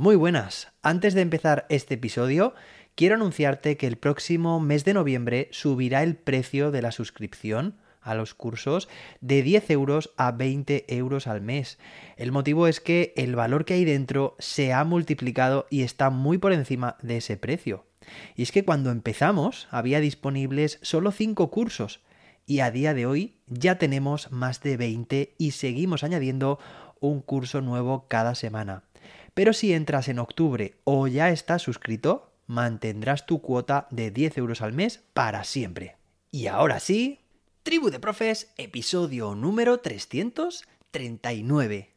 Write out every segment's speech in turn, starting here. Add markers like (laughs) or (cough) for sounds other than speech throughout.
Muy buenas. Antes de empezar este episodio, quiero anunciarte que el próximo mes de noviembre subirá el precio de la suscripción a los cursos de 10 euros a 20 euros al mes. El motivo es que el valor que hay dentro se ha multiplicado y está muy por encima de ese precio. Y es que cuando empezamos había disponibles solo 5 cursos y a día de hoy ya tenemos más de 20 y seguimos añadiendo un curso nuevo cada semana. Pero si entras en octubre o ya estás suscrito, mantendrás tu cuota de 10 euros al mes para siempre. Y ahora sí, Tribu de Profes, episodio número 339.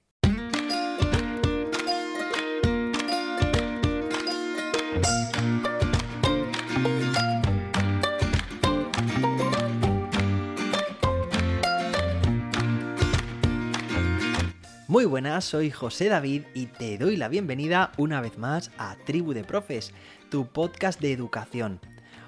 Muy buenas, soy José David y te doy la bienvenida una vez más a Tribu de Profes, tu podcast de educación.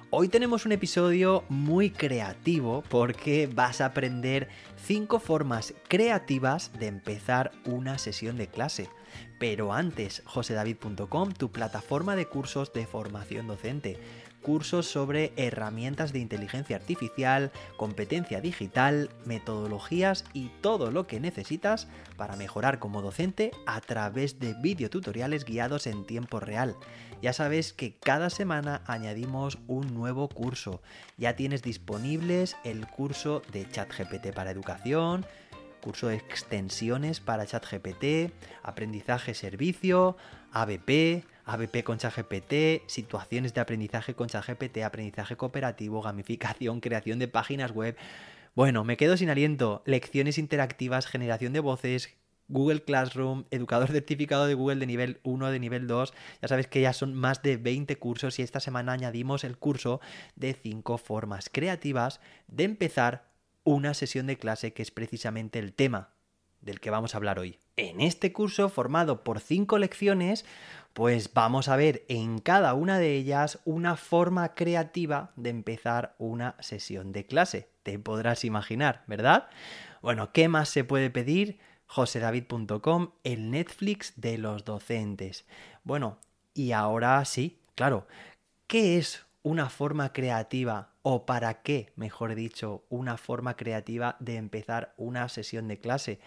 Hoy tenemos un episodio muy creativo porque vas a aprender 5 formas creativas de empezar una sesión de clase. Pero antes, josedavid.com, tu plataforma de cursos de formación docente cursos sobre herramientas de inteligencia artificial, competencia digital, metodologías y todo lo que necesitas para mejorar como docente a través de videotutoriales guiados en tiempo real. Ya sabes que cada semana añadimos un nuevo curso. Ya tienes disponibles el curso de ChatGPT para educación, curso de extensiones para ChatGPT, aprendizaje servicio, ABP, ABP con ChatGPT, situaciones de aprendizaje con ChatGPT, aprendizaje cooperativo, gamificación, (laughs) creación de páginas web. Bueno, me quedo sin aliento. Lecciones interactivas, generación de voces, Google Classroom, educador certificado de Google de nivel 1, de nivel 2. Ya sabes que ya son más de 20 cursos y esta semana añadimos el curso de 5 formas creativas de empezar una sesión de clase que es precisamente el tema del que vamos a hablar hoy. En este curso, formado por 5 lecciones, pues vamos a ver en cada una de ellas una forma creativa de empezar una sesión de clase. Te podrás imaginar, ¿verdad? Bueno, ¿qué más se puede pedir? josedavid.com, el Netflix de los docentes. Bueno, y ahora sí, claro, ¿qué es una forma creativa o para qué, mejor dicho, una forma creativa de empezar una sesión de clase?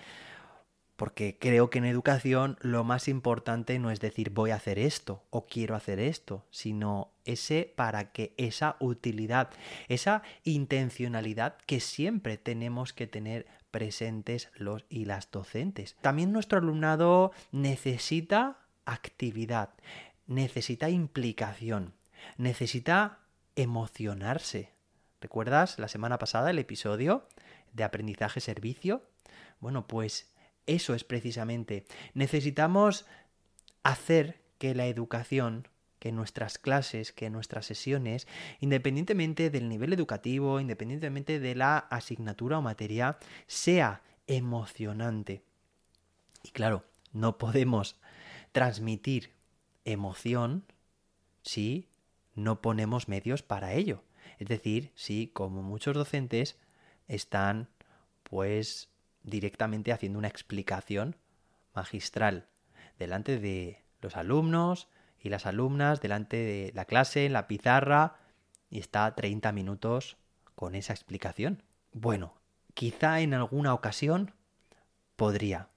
Porque creo que en educación lo más importante no es decir voy a hacer esto o quiero hacer esto, sino ese para que esa utilidad, esa intencionalidad que siempre tenemos que tener presentes los y las docentes. También nuestro alumnado necesita actividad, necesita implicación, necesita emocionarse. ¿Recuerdas la semana pasada el episodio de aprendizaje servicio? Bueno, pues eso es precisamente. Necesitamos hacer que la educación, que nuestras clases, que nuestras sesiones, independientemente del nivel educativo, independientemente de la asignatura o materia, sea emocionante. Y claro, no podemos transmitir emoción si no ponemos medios para ello. Es decir, si como muchos docentes están pues directamente haciendo una explicación magistral delante de los alumnos y las alumnas, delante de la clase, en la pizarra, y está 30 minutos con esa explicación. Bueno, quizá en alguna ocasión podría,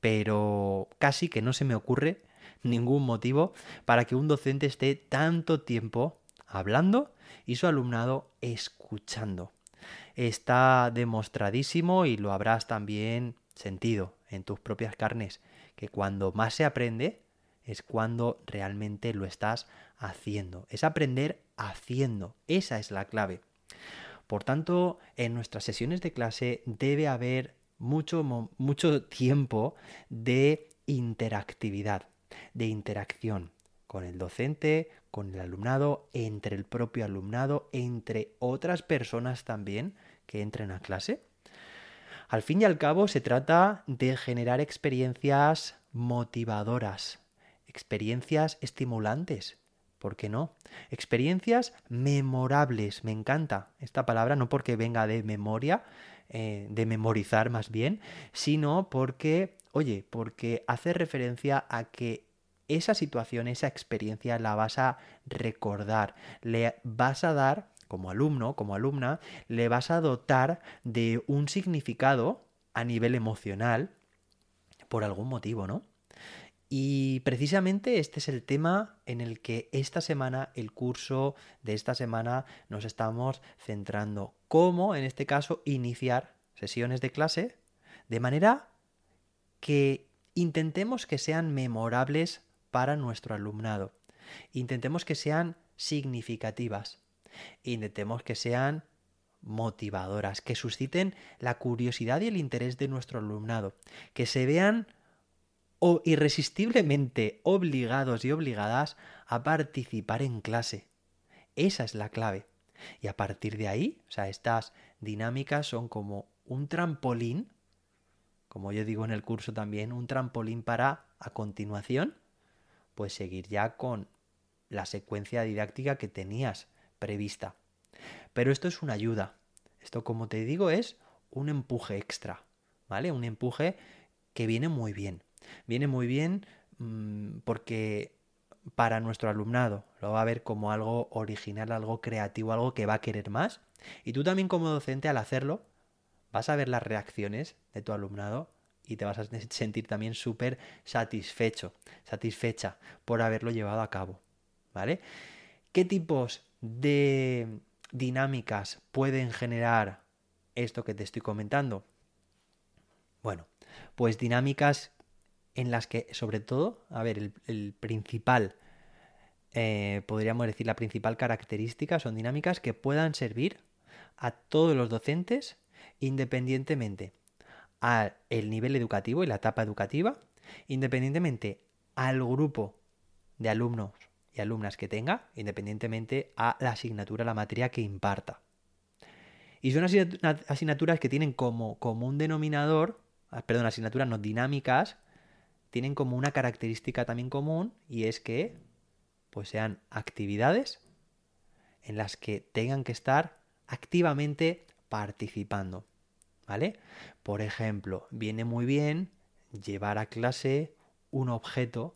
pero casi que no se me ocurre ningún motivo para que un docente esté tanto tiempo hablando y su alumnado escuchando está demostradísimo y lo habrás también sentido en tus propias carnes, que cuando más se aprende es cuando realmente lo estás haciendo. Es aprender haciendo. Esa es la clave. Por tanto, en nuestras sesiones de clase debe haber mucho, mucho tiempo de interactividad, de interacción con el docente, con el alumnado, entre el propio alumnado, entre otras personas también que entren a clase. Al fin y al cabo se trata de generar experiencias motivadoras, experiencias estimulantes, ¿por qué no? Experiencias memorables, me encanta esta palabra, no porque venga de memoria, eh, de memorizar más bien, sino porque, oye, porque hace referencia a que esa situación, esa experiencia la vas a recordar, le vas a dar, como alumno, como alumna, le vas a dotar de un significado a nivel emocional por algún motivo, ¿no? Y precisamente este es el tema en el que esta semana, el curso de esta semana, nos estamos centrando. Cómo, en este caso, iniciar sesiones de clase de manera que intentemos que sean memorables para nuestro alumnado. Intentemos que sean significativas. Intentemos que sean motivadoras, que susciten la curiosidad y el interés de nuestro alumnado, que se vean o irresistiblemente obligados y obligadas a participar en clase. Esa es la clave. Y a partir de ahí, estas dinámicas son como un trampolín, como yo digo en el curso también, un trampolín para, a continuación, pues seguir ya con la secuencia didáctica que tenías prevista. Pero esto es una ayuda. Esto, como te digo, es un empuje extra, ¿vale? Un empuje que viene muy bien. Viene muy bien mmm, porque para nuestro alumnado lo va a ver como algo original, algo creativo, algo que va a querer más. Y tú también como docente al hacerlo, vas a ver las reacciones de tu alumnado y te vas a sentir también súper satisfecho, satisfecha por haberlo llevado a cabo. ¿Vale? ¿Qué tipos de dinámicas pueden generar esto que te estoy comentando? Bueno, pues dinámicas en las que, sobre todo, a ver, el, principal, eh, podríamos decir, la principal característica son dinámicas que puedan servir a todos los docentes independientemente al nivel educativo y la etapa educativa, independientemente al grupo de alumnos y alumnas que tenga, independientemente a la asignatura, la materia que imparta. Y son asignaturas que tienen como, como un denominador, ah, perdón, asignaturas no dinámicas, tienen como una característica también común y es que pues sean actividades en las que tengan que estar activamente participando. ¿Vale? Por ejemplo, viene muy bien llevar a clase un objeto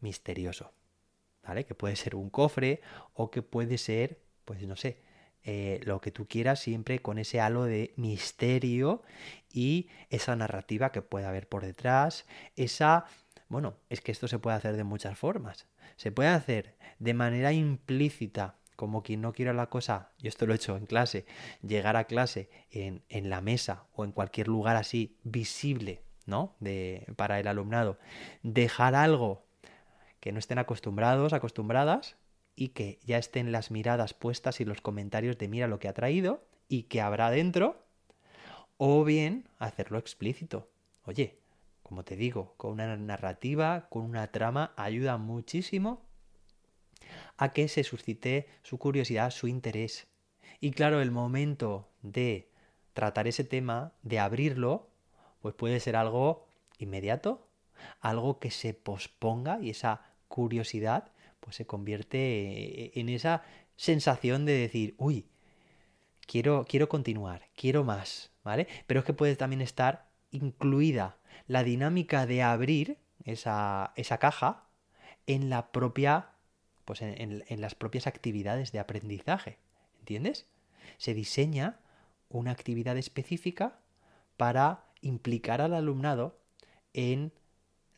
misterioso. ¿Vale? Que puede ser un cofre o que puede ser, pues no sé, eh, lo que tú quieras, siempre con ese halo de misterio y esa narrativa que puede haber por detrás, esa... Bueno, es que esto se puede hacer de muchas formas. Se puede hacer de manera implícita, como quien no quiera la cosa, yo esto lo he hecho en clase, llegar a clase en, en la mesa o en cualquier lugar así visible, ¿no? De, para el alumnado, dejar algo que no estén acostumbrados, acostumbradas, y que ya estén las miradas puestas y los comentarios de mira lo que ha traído y que habrá dentro, o bien hacerlo explícito. Oye, como te digo, con una narrativa, con una trama, ayuda muchísimo a que se suscite su curiosidad, su interés. Y claro, el momento de tratar ese tema, de abrirlo, pues puede ser algo inmediato, algo que se posponga y esa curiosidad pues se convierte eh, en esa sensación de decir, uy, quiero, quiero continuar, quiero más, ¿vale? Pero es que puede también estar incluida la dinámica de abrir esa, esa caja en la propia, pues en, las propias actividades de aprendizaje, ¿entiendes? Se diseña una actividad específica para implicar al alumnado en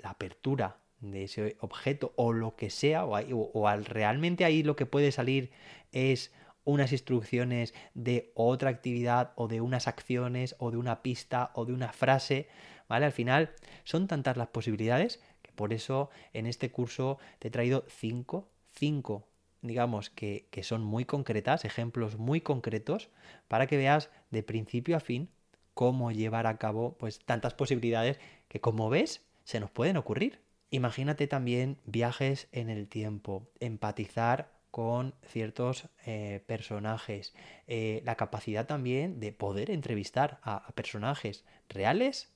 la apertura de ese objeto o lo que sea, o, al, realmente ahí lo que puede salir es unas instrucciones de otra actividad o de unas acciones o de una pista o de una frase, ¿vale? Al final son tantas las posibilidades que por eso en este curso te he traído cinco, cinco, digamos que, que son muy concretas, ejemplos muy concretos, para que veas de principio a fin cómo llevar a cabo pues tantas posibilidades que como ves se nos pueden ocurrir. Imagínate también viajes en el tiempo, empatizar con ciertos eh, personajes, eh, la capacidad también de poder entrevistar a, personajes reales,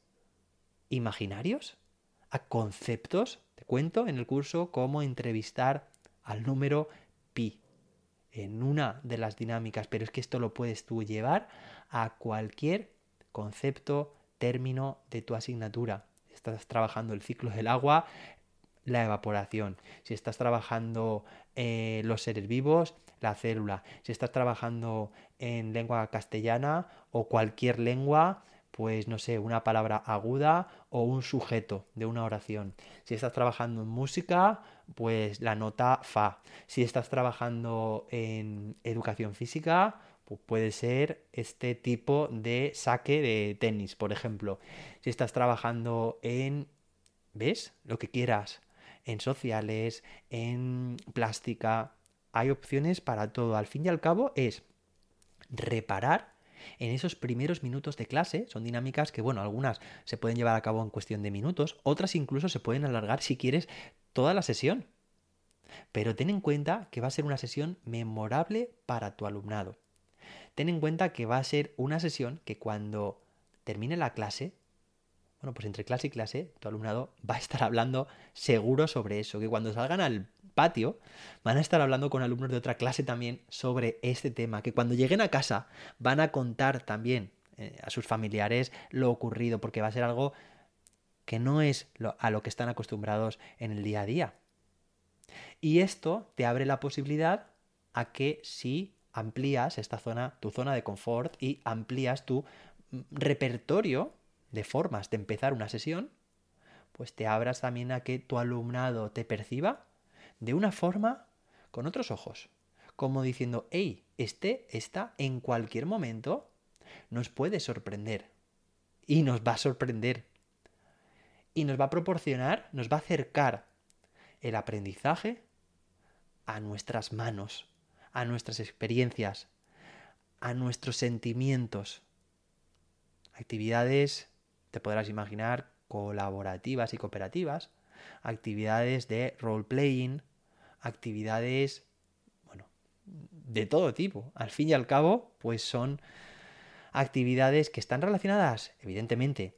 imaginarios, a conceptos. Te cuento en el curso cómo entrevistar al número pi en una de las dinámicas, pero es que esto lo puedes tú llevar a cualquier concepto, término de tu asignatura estás trabajando el ciclo del agua, la evaporación. Si estás trabajando los seres vivos, la célula. Si estás trabajando en lengua castellana o cualquier lengua, pues no sé, una palabra aguda o un sujeto de una oración. Si estás trabajando en música, pues la nota fa. Si estás trabajando en educación física, pues puede ser este tipo de saque de tenis, por ejemplo. Si estás trabajando en, ¿ves? Lo que quieras, en sociales, en plástica, hay opciones para todo. Al fin y al cabo es reparar en esos primeros minutos de clase. Son dinámicas que, bueno, algunas se pueden llevar a cabo en cuestión de minutos, otras incluso se pueden alargar si quieres toda la sesión. Pero ten en cuenta que va a ser una sesión memorable para tu alumnado. Ten en cuenta que va a ser una sesión que cuando termine la clase, bueno, pues entre clase y clase, tu alumnado va a estar hablando seguro sobre eso, que cuando salgan al patio, van a estar hablando con alumnos de otra clase también sobre este tema, que cuando lleguen a casa van a contar también eh, a sus familiares lo ocurrido, porque va a ser algo que no es a lo que están acostumbrados en el día a día. Y esto te abre la posibilidad a que si amplías esta zona, tu zona de confort y amplías tu mm, repertorio de formas de empezar una sesión, pues te abras también a que tu alumnado te perciba de una forma con otros ojos, como diciendo, hey, este está en cualquier momento, nos puede sorprender y nos va a sorprender y nos va a proporcionar, nos va a acercar el aprendizaje a nuestras manos, a nuestras experiencias, a nuestros sentimientos. Actividades, te podrás imaginar, colaborativas y cooperativas, actividades de role-playing, actividades, bueno, de todo tipo. Al fin y al cabo, pues son actividades que están relacionadas, evidentemente,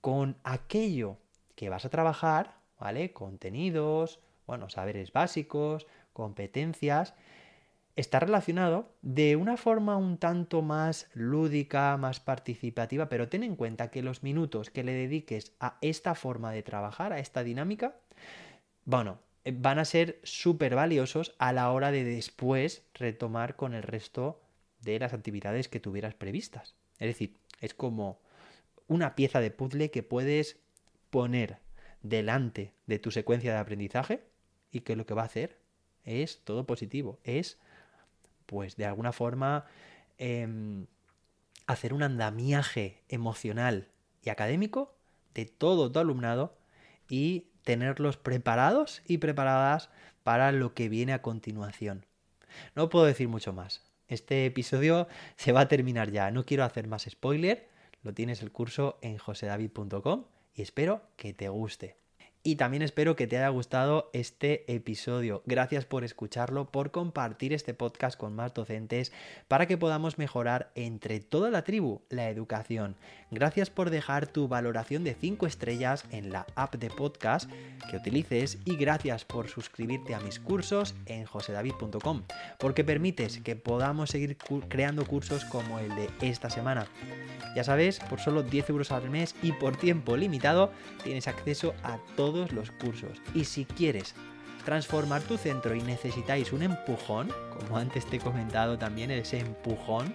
con aquello que vas a trabajar, ¿vale? Contenidos, bueno, saberes básicos, competencias, está relacionado de una forma un tanto más lúdica, más participativa, pero ten en cuenta que los minutos que le dediques a esta forma de trabajar, a esta dinámica, bueno, eh, van a ser súper valiosos a la hora de después retomar con el resto de las actividades que tuvieras previstas. Es decir, es como una pieza de puzzle que puedes poner delante de tu secuencia de aprendizaje y que lo que va a hacer es todo positivo, es pues de alguna forma em, hacer un andamiaje emocional y académico de todo tu alumnado y tenerlos preparados y preparadas para lo que viene a continuación. No puedo decir mucho más. Este episodio se va a terminar ya. No quiero hacer más spoiler. Lo tienes el curso en josedavid.com y espero que te guste y también espero que te haya gustado este episodio. Gracias por escucharlo, por compartir este podcast con más docentes para que podamos mejorar entre toda la tribu la educación. Gracias por dejar tu valoración de 5 estrellas en la app de podcast que utilices y gracias por suscribirte a mis cursos en josedavid.com porque permites que podamos seguir creando cursos como el de esta semana. Ya sabes, por solo 10 euros al mes y por tiempo limitado tienes acceso a todo los cursos. Y si quieres transformar tu centro y necesitáis un empujón, como antes te he comentado también, ese empujón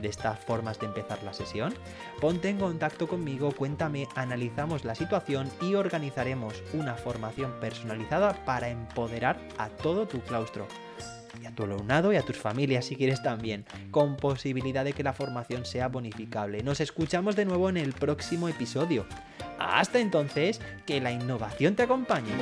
de estas formas de empezar la sesión, ponte en contacto conmigo, cuéntame, analizamos la situación y organizaremos una formación personalizada para empoderar a todo tu claustro y a tu alumnado y a tus familias si quieres también, con posibilidad de que la formación sea bonificable. Nos escuchamos de nuevo en el próximo episodio. Hasta entonces, que la innovación te acompañe.